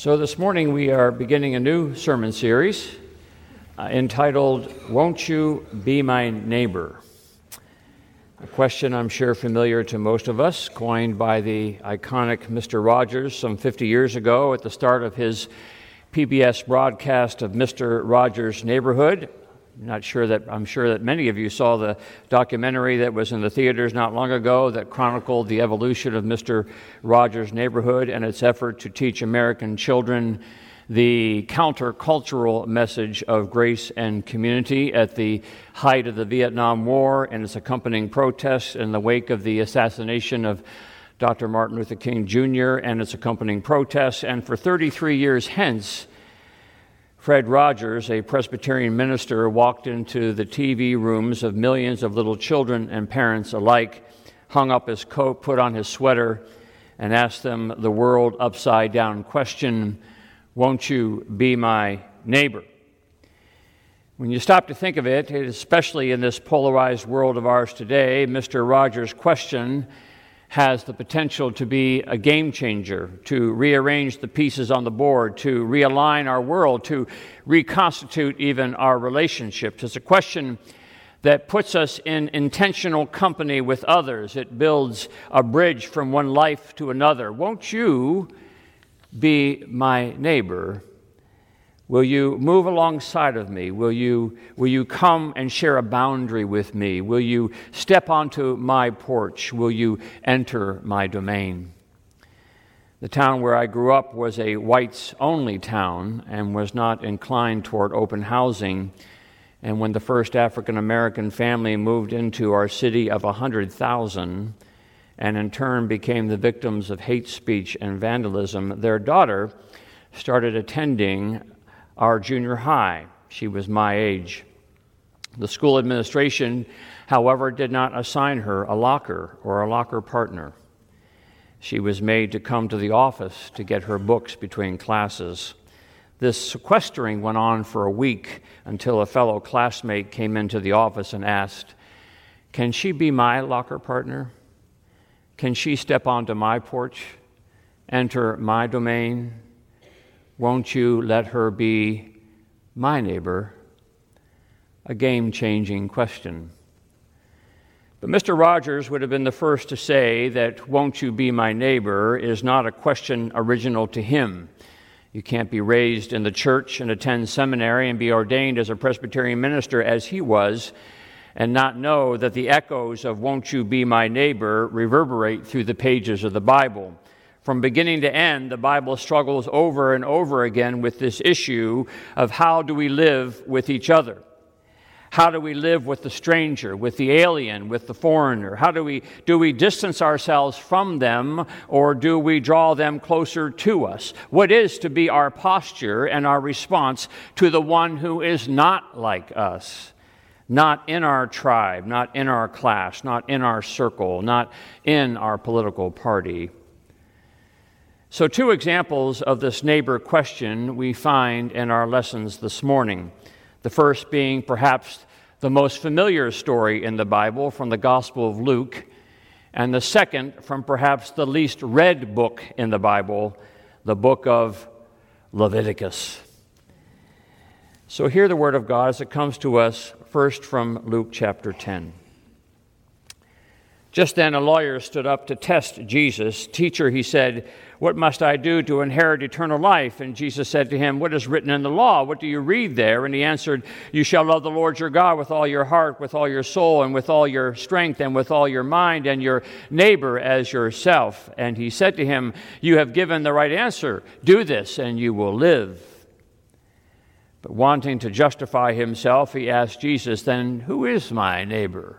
So, this morning we are beginning a new sermon series uh, entitled, Won't You Be My Neighbor? A question I'm sure familiar to most of us, coined by the iconic Mr. Rogers some 50 years ago at the start of his PBS broadcast of Mr. Rogers' Neighborhood. Not sure that I'm sure that many of you saw the documentary that was in the theaters not long ago that chronicled the evolution of Mr. Rogers' neighborhood and its effort to teach American children the countercultural message of grace and community at the height of the Vietnam War and its accompanying protests in the wake of the assassination of Dr. Martin Luther King Jr. and its accompanying protests. And for 33 years hence, Fred Rogers, a Presbyterian minister, walked into the TV rooms of millions of little children and parents alike, hung up his coat, put on his sweater, and asked them the world upside down question Won't you be my neighbor? When you stop to think of it, especially in this polarized world of ours today, Mr. Rogers' question has the potential to be a game changer, to rearrange the pieces on the board, to realign our world, to reconstitute even our relationships. It's a question that puts us in intentional company with others. It builds a bridge from one life to another. Won't you be my neighbor? Will you move alongside of me? Will you, will you come and share a boundary with me? Will you step onto my porch? Will you enter my domain? The town where I grew up was a whites only town and was not inclined toward open housing. And when the first African American family moved into our city of 100,000 and in turn became the victims of hate speech and vandalism, their daughter started attending our junior high. She was my age. The school administration, however, did not assign her a locker or a locker partner. She was made to come to the office to get her books between classes. This sequestering went on for a week until a fellow classmate came into the office and asked, Can she be my locker partner? Can she step onto my porch, enter my domain, won't you let her be my neighbor? A game changing question. But Mr. Rogers would have been the first to say that, Won't you be my neighbor? is not a question original to him. You can't be raised in the church and attend seminary and be ordained as a Presbyterian minister as he was and not know that the echoes of Won't you be my neighbor reverberate through the pages of the Bible. From beginning to end, the Bible struggles over and over again with this issue of how do we live with each other? How do we live with the stranger, with the alien, with the foreigner? How do we do we distance ourselves from them or do we draw them closer to us? What is to be our posture and our response to the one who is not like us? Not in our tribe, not in our class, not in our circle, not in our political party. So, two examples of this neighbor question we find in our lessons this morning. The first being perhaps the most familiar story in the Bible from the Gospel of Luke, and the second from perhaps the least read book in the Bible, the book of Leviticus. So, hear the word of God as it comes to us first from Luke chapter 10. Just then, a lawyer stood up to test Jesus. Teacher, he said, What must I do to inherit eternal life? And Jesus said to him, What is written in the law? What do you read there? And he answered, You shall love the Lord your God with all your heart, with all your soul, and with all your strength, and with all your mind, and your neighbor as yourself. And he said to him, You have given the right answer. Do this, and you will live. But wanting to justify himself, he asked Jesus, Then who is my neighbor?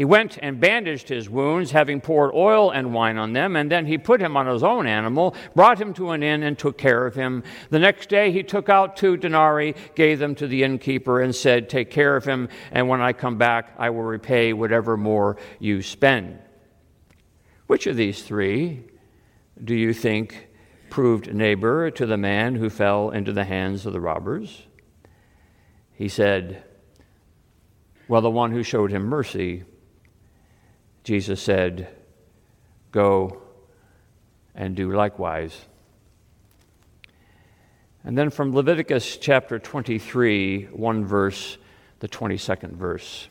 He went and bandaged his wounds, having poured oil and wine on them, and then he put him on his own animal, brought him to an inn, and took care of him. The next day he took out two denarii, gave them to the innkeeper, and said, Take care of him, and when I come back, I will repay whatever more you spend. Which of these three do you think proved neighbor to the man who fell into the hands of the robbers? He said, Well, the one who showed him mercy. Jesus said, Go and do likewise. And then from Leviticus chapter 23, one verse, the 22nd verse.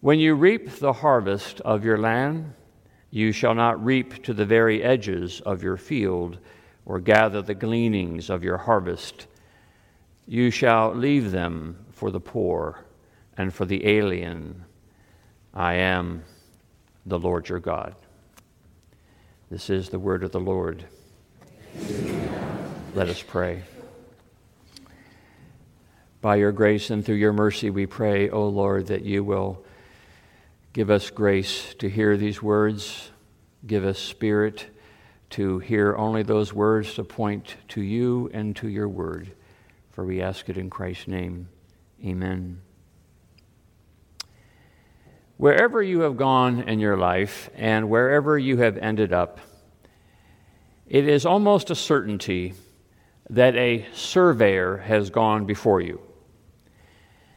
When you reap the harvest of your land, you shall not reap to the very edges of your field, or gather the gleanings of your harvest. You shall leave them for the poor and for the alien I am the Lord your God. This is the word of the Lord. Let us pray. By your grace and through your mercy, we pray, O Lord, that you will give us grace to hear these words, give us spirit to hear only those words to point to you and to your word. For we ask it in Christ's name. Amen. Wherever you have gone in your life and wherever you have ended up, it is almost a certainty that a surveyor has gone before you.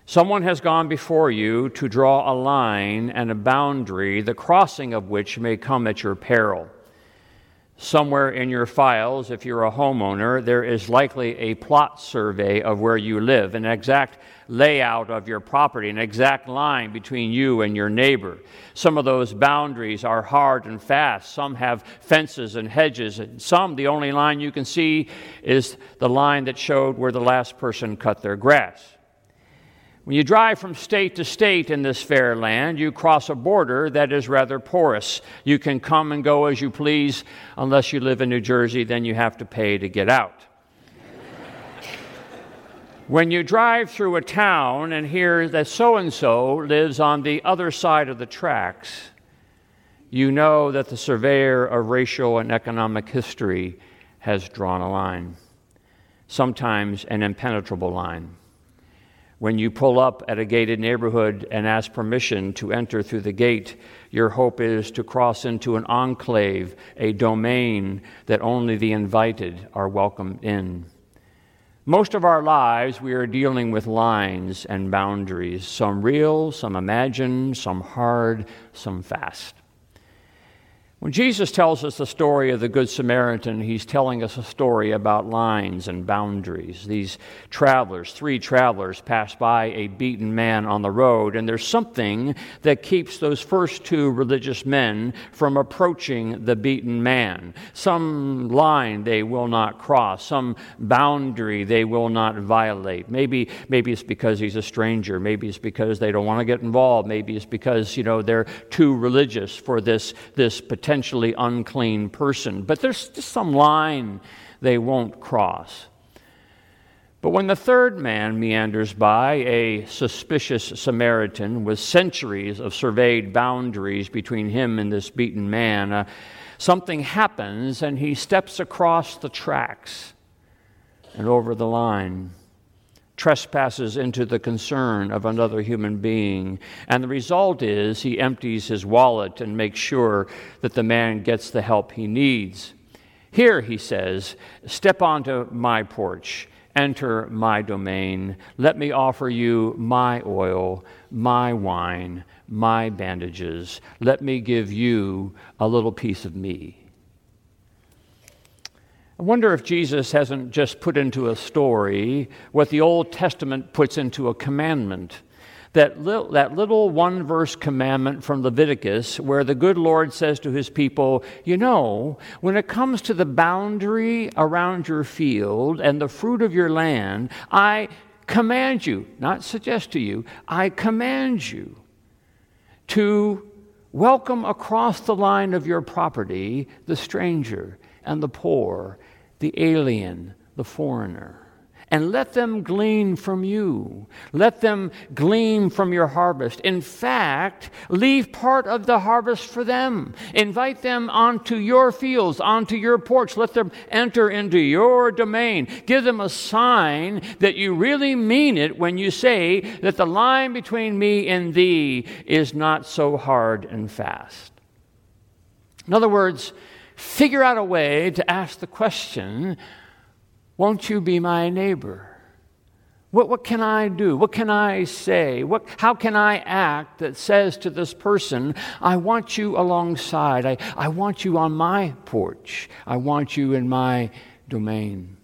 Someone has gone before you to draw a line and a boundary, the crossing of which may come at your peril. Somewhere in your files, if you're a homeowner, there is likely a plot survey of where you live, an exact layout of your property, an exact line between you and your neighbor. Some of those boundaries are hard and fast. Some have fences and hedges, and some, the only line you can see is the line that showed where the last person cut their grass. When you drive from state to state in this fair land, you cross a border that is rather porous. You can come and go as you please. Unless you live in New Jersey, then you have to pay to get out. when you drive through a town and hear that so and so lives on the other side of the tracks, you know that the surveyor of racial and economic history has drawn a line, sometimes an impenetrable line when you pull up at a gated neighborhood and ask permission to enter through the gate, your hope is to cross into an enclave, a domain that only the invited are welcomed in. Most of our lives, we are dealing with lines and boundaries, some real, some imagined, some hard, some fast. When Jesus tells us the story of the Good Samaritan, he's telling us a story about lines and boundaries. These travelers, three travelers, pass by a beaten man on the road, and there's something that keeps those first two religious men from approaching the beaten man. Some line they will not cross, some boundary they will not violate. Maybe, maybe it's because he's a stranger. Maybe it's because they don't want to get involved. Maybe it's because, you know, they're too religious for this, this potential potentially unclean person. But there's just some line they won't cross. But when the third man meanders by, a suspicious Samaritan with centuries of surveyed boundaries between him and this beaten man, uh, something happens and he steps across the tracks and over the line trespasses into the concern of another human being. And the result is he empties his wallet and makes sure that the man gets the help he needs. Here, he says, step onto my porch, enter my domain. Let me offer you my oil, my wine, my bandages. Let me give you a little piece of me. I wonder if Jesus hasn't just put into a story what the Old Testament puts into a commandment. That, li- that little one verse commandment from Leviticus, where the good Lord says to his people, You know, when it comes to the boundary around your field and the fruit of your land, I command you, not suggest to you, I command you to welcome across the line of your property the stranger and the poor, the alien, the foreigner. and let them glean from you. Let them glean from your harvest. In fact, leave part of the harvest for them. Invite them onto your fields, onto your porch. Let them enter into your domain. Give them a sign that you really mean it when you say that the line between me and thee is not so hard and fast. In other words, figure out a way to ask the question won't you be my neighbor? What, what can I do? What can I say? What, how can I act that says to this person, I want you alongside. I, I want you on my porch. I want you in my domain.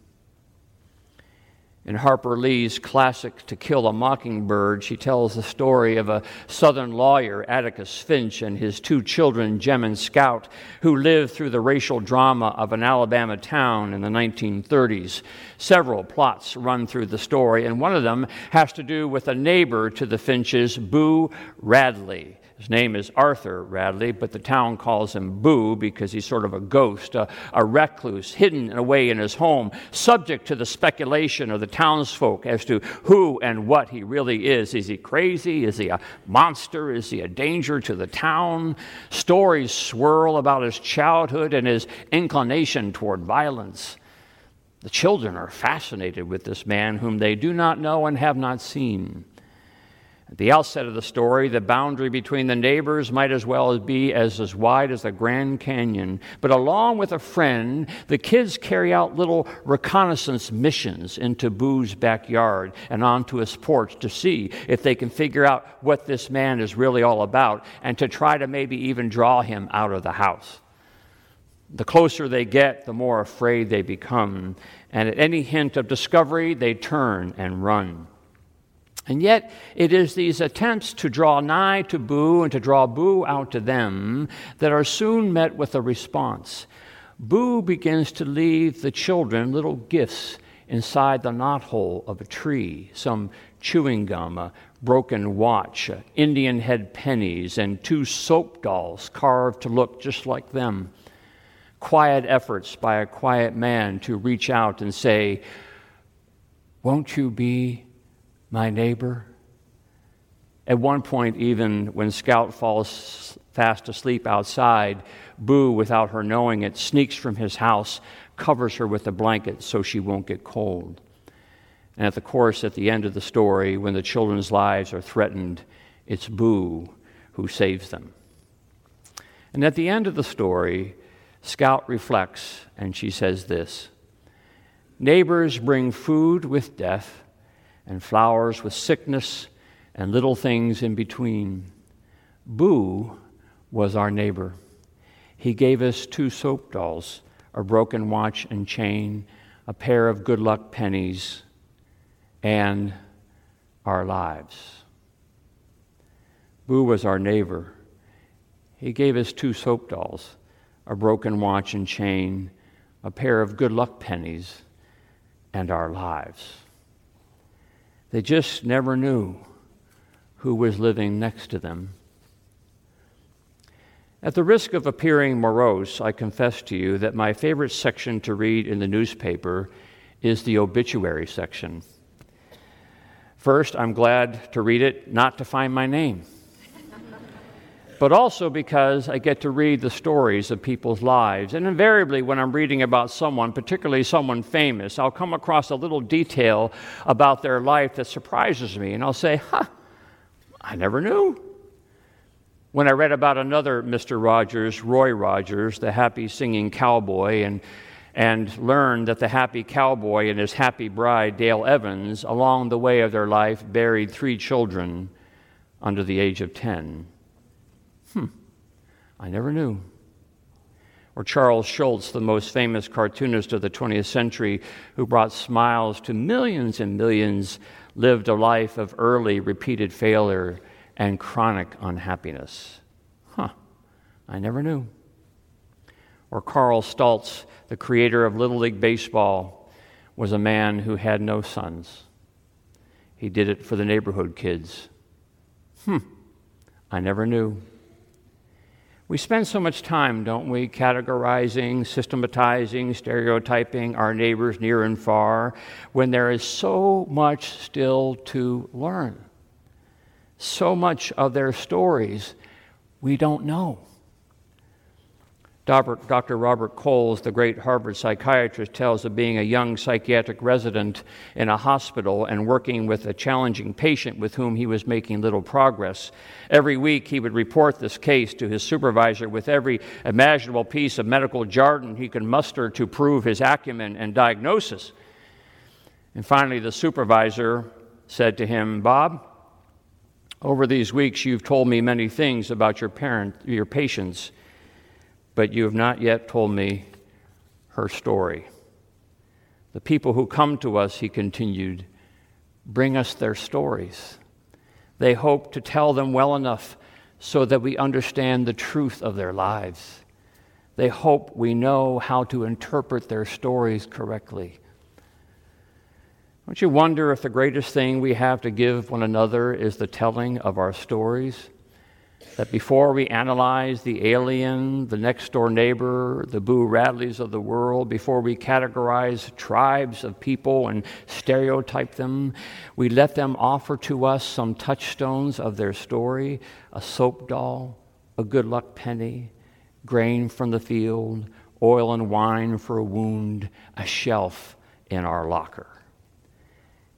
In Harper Lee's classic To Kill a Mockingbird, she tells the story of a Southern lawyer, Atticus Finch, and his two children, Jem and Scout, who lived through the racial drama of an Alabama town in the 1930s. Several plots run through the story, and one of them has to do with a neighbor to the Finches, Boo Radley. His name is Arthur Radley, but the town calls him Boo because he's sort of a ghost, a, a, recluse, hidden away in his home, subject to the speculation of the townsfolk as to who and what he really is. Is he crazy? Is he a monster? Is he a danger to the town? Stories swirl about his childhood and his inclination toward violence. The children are fascinated with this man whom they do not know and have not seen. At the outset of the story, the boundary between the neighbors might as well be as, as wide as the Grand Canyon. But along with a friend, the kids carry out little reconnaissance missions into Boo's backyard and onto his porch to see if they can figure out what this man is really all about and to try to maybe even draw him out of the house. The closer they get, the more afraid they become. And at any hint of discovery, they turn and run. And yet, it is these attempts to draw nigh to Boo and to draw Boo out to them that are soon met with a response. Boo begins to leave the children little gifts inside the knothole of a tree some chewing gum, a broken watch, Indian head pennies, and two soap dolls carved to look just like them. Quiet efforts by a quiet man to reach out and say, Won't you be my neighbor. At one point, even when Scout falls fast asleep outside, Boo, without her knowing it, sneaks from his house, covers her with a blanket so she won't get cold. And at the course, at the end of the story, when the children's lives are threatened, it's Boo who saves them. And at the end of the story, Scout reflects and she says this Neighbors bring food with death and flowers with sickness and little things in between. Boo was our neighbor. He gave us two soap dolls, a broken watch and chain, a pair of good luck pennies, and our lives. Boo was our neighbor. He gave us two soap dolls, a broken watch and chain, a pair of good luck pennies, and our lives. They just never knew who was living next to them. At the risk of appearing morose, I confess to you that my favorite section to read in the newspaper is the obituary section. First, I'm glad to read it not to find my name but also because I get to read the stories of people's lives. And invariably, when I'm reading about someone, particularly someone famous, I'll come across a little detail about their life that surprises me, and I'll say, huh, I never knew. When I read about another Mr. Rogers, Roy Rogers, the happy singing cowboy, and and learned that the happy cowboy and his happy bride, Dale Evans, along the way of their life, buried three children under the age of 10. Hmm, I never knew. Or Charles Schulz, the most famous cartoonist of the 20th century, who brought smiles to millions and millions, lived a life of early, repeated failure and chronic unhappiness. Huh, I never knew. Or Carl Stotz, the creator of Little League Baseball, was a man who had no sons. He did it for the neighborhood kids. Hmm, I never knew. We spend so much time, don't we, categorizing, systematizing, stereotyping our neighbors near and far, when there is so much still to learn. So much of their stories we don't know. Dr. Robert Coles, the great Harvard psychiatrist, tells of being a young psychiatric resident in a hospital and working with a challenging patient with whom he was making little progress. Every week, he would report this case to his supervisor with every imaginable piece of medical jargon he could muster to prove his acumen and diagnosis. And finally, the supervisor said to him, Bob, over these weeks, you've told me many things about your parent, your patients but you have not yet told me her story. The people who come to us, he continued, bring us their stories. They hope to tell them well enough so that we understand the truth of their lives. They hope we know how to interpret their stories correctly. Don't you wonder if the greatest thing we have to give one another is the telling of our stories? That before we analyze the alien, the next door neighbor, the Boo Radleys of the world, before we categorize tribes of people and stereotype them, we let them offer to us some touchstones of their story a soap doll, a good luck penny, grain from the field, oil and wine for a wound, a shelf in our locker.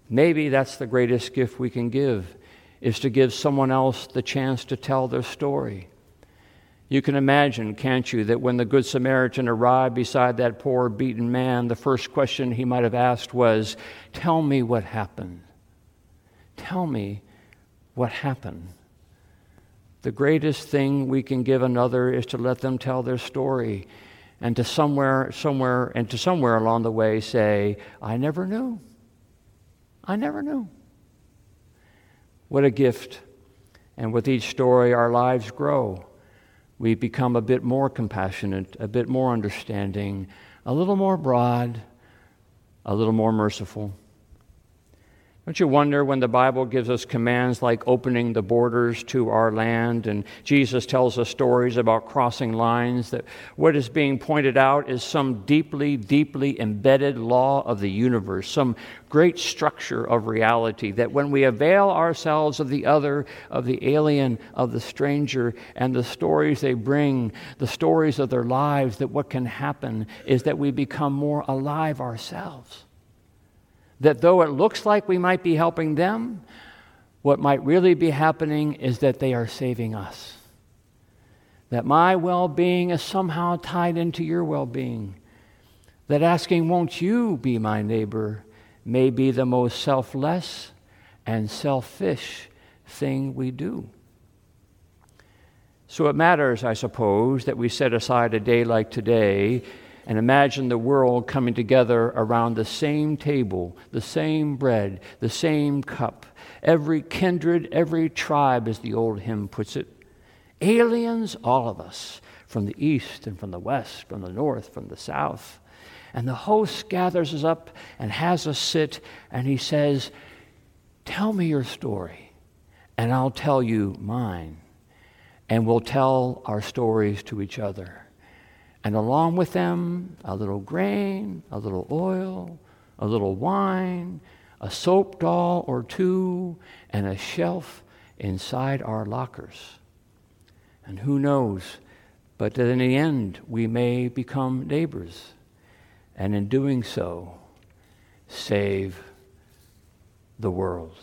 Maybe that's the greatest gift we can give is to give someone else the chance to tell their story. You can imagine, can't you, that when the Good Samaritan arrived beside that poor, beaten man, the first question he might have asked was, Tell me what happened. Tell me what happened. The greatest thing we can give another is to let them tell their story and to somewhere, somewhere, and to somewhere along the way say, I never knew. I never knew. What a gift. And with each story, our lives grow. We become a bit more compassionate, a bit more understanding, a little more broad, a little more merciful. Don't you wonder when the Bible gives us commands like opening the borders to our land and Jesus tells us stories about crossing lines that what is being pointed out is some deeply, deeply embedded law of the universe, some great structure of reality that when we avail ourselves of the other, of the alien, of the stranger, and the stories they bring, the stories of their lives, that what can happen is that we become more alive ourselves that though it looks like we might be helping them, what might really be happening is that they are saving us. That my well being is somehow tied into your well being. That asking, Won't you be my neighbor, may be the most selfless and selfish thing we do. So it matters, I suppose, that we set aside a day like today and imagine the world coming together around the same table, the same bread, the same cup. Every kindred, every tribe, as the old hymn puts it. Aliens, all of us, from the east and from the west, from the north, from the south. And the host gathers us up and has us sit, and he says, Tell me your story, and I'll tell you mine. And we'll tell our stories to each other and along with them a little grain, a little oil, a little wine, a soap doll or two, and a shelf inside our lockers. And who knows, but that in the end we may become neighbors, and in doing so, save the world.